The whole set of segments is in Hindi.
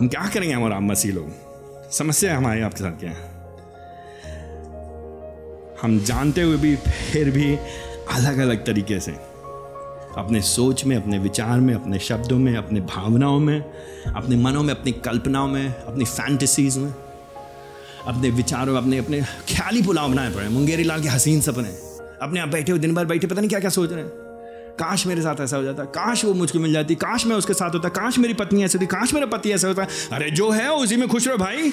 हम क्या करेंगे हम और आप मसीह लोग? समस्या हमारी आपके साथ क्या? है हम जानते हुए भी, फिर भी अलग अलग तरीके से, अपने सोच में, अपने विचार में, अपने शब्दों में, अपने भावनाओं में, अपने मनों में, अपनी कल्पनाओं में, अपनी फैंटसीज में, अपने विचारों, अपने अपने ख्याली पुलाव बनाए पड़े मुंगेरी लाल के हसीन सपने। अपने आप बैठे हुए दिन भर बैठे, पता नहीं क्या क्या सोच रहे हैं। काश मेरे साथ ऐसा हो जाता, काश वो मुझको मिल जाती, काश मैं उसके साथ होता, काश मेरी पत्नी ऐसी होती काश मेरा पति ऐसा होता। अरे जो है, उसी में खुश रहो भाई।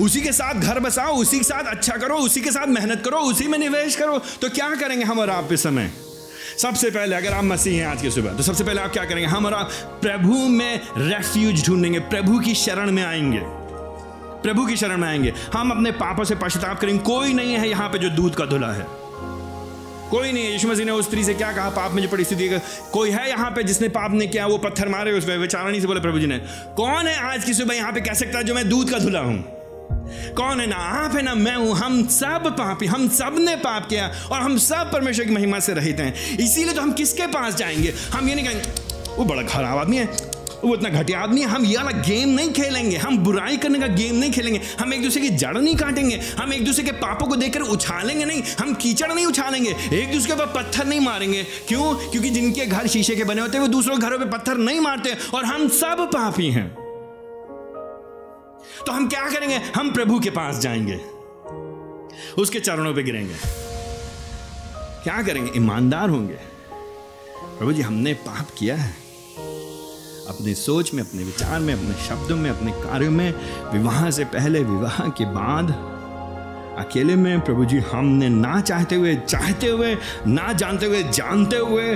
उसी के साथ घर बसाओ, उसी के साथ अच्छा करो, उसी के साथ मेहनत करो, उसी में निवेश करो। तो क्या करेंगे हम और आप इस समय? सबसे पहले अगर आप मसीह हैं आज के सुबह तो सबसे पहले आप क्या करेंगे? हम और आप प्रभु में रेफ्यूज ढूंढेंगे, प्रभु की शरण में आएँगे। प्रभु की शरण में आएँगे। हम अपने पापों से पश्चाताप करेंगे, कोई नहीं है यहाँ पे जो दूध का धुला है। कोई नहीं, यीशु मसीह ने उस स्त्री से क्या कहा? पाप में जो पड़ी स्थिति कोई है यहाँ पे जिसने पाप ने किया? वो पत्थर मारे उस पर विचारणी से बोले, प्रभु जी ने, कौन है आज की सुबह यहाँ पे? कह सकता है जो मैं दूध का धुला हूँ। कौन है ना आप है ना मैं हूँ? हम सब पापी, हम सबने पाप किया और हम सब परमेश्वर की महिमा से रहित हैं। इसीलिए तो हम किसके पास जाएँगे? हम ये नहीं कहेंगे, वो बड़ा खराब आदमी है। वो इतना घटिया आदमी हम ये वाला गेम नहीं खेलेंगे। हम बुराई करने का गेम नहीं खेलेंगे। हम एक दूसरे की जड़ नहीं काटेंगे। हम एक दूसरे के पापों को देखकर उछालेंगे नहीं। हम कीचड़ नहीं उछालेंगे। एक दूसरे के ऊपर पत्थर नहीं मारेंगे। क्यों? क्योंकि जिनके घर शीशे के बने होते हैं, वो दूसरों घरों पर पत्थर नहीं मारते और हम सब पापी हैं। तो हम क्या करेंगे? हम प्रभु के पास जाएँगे। उसके चरणों पे गिरेंगे। क्या करेंगे? ईमानदार होंगे। प्रभु जी, हमने पाप किया है। अपनी सोच में, अपने विचार में, अपने शब्दों में, अपने कार्यों में, विवाह से पहले विवाह के बाद अकेले में प्रभु जी हमने ना चाहते हुए चाहते हुए, ना जानते हुए जानते हुए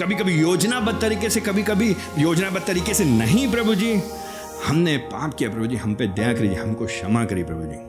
कभी कभी योजनाबद्ध तरीके से कभी कभी योजनाबद्ध तरीके से नहीं प्रभु जी। हमने पाप किया प्रभु जी, हम पे दया करिए हमको क्षमा करिए प्रभु जी।